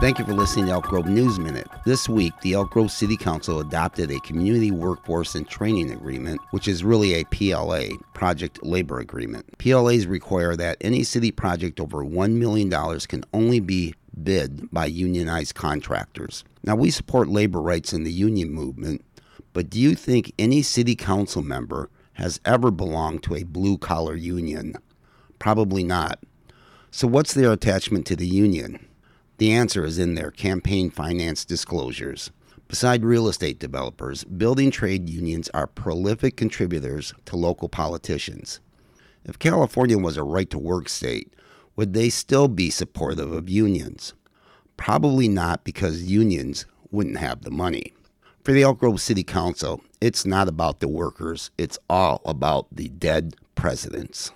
Thank you for listening to Elk Grove News Minute. This week, the Elk Grove City Council adopted a Community Workforce and Training Agreement, which is really a PLA, Project Labor Agreement. PLAs require that any city project over $1 million can only be bid by unionized contractors. Now, we support labor rights in the union movement, but do you think any city council member has ever belonged to a blue collar union? Probably not. So, what's their attachment to the union? The answer is in their campaign finance disclosures. Beside real estate developers, building trade unions are prolific contributors to local politicians. If California was a right to work state, would they still be supportive of unions? Probably not because unions wouldn't have the money. For the Elk Grove City Council, it's not about the workers, it's all about the dead presidents.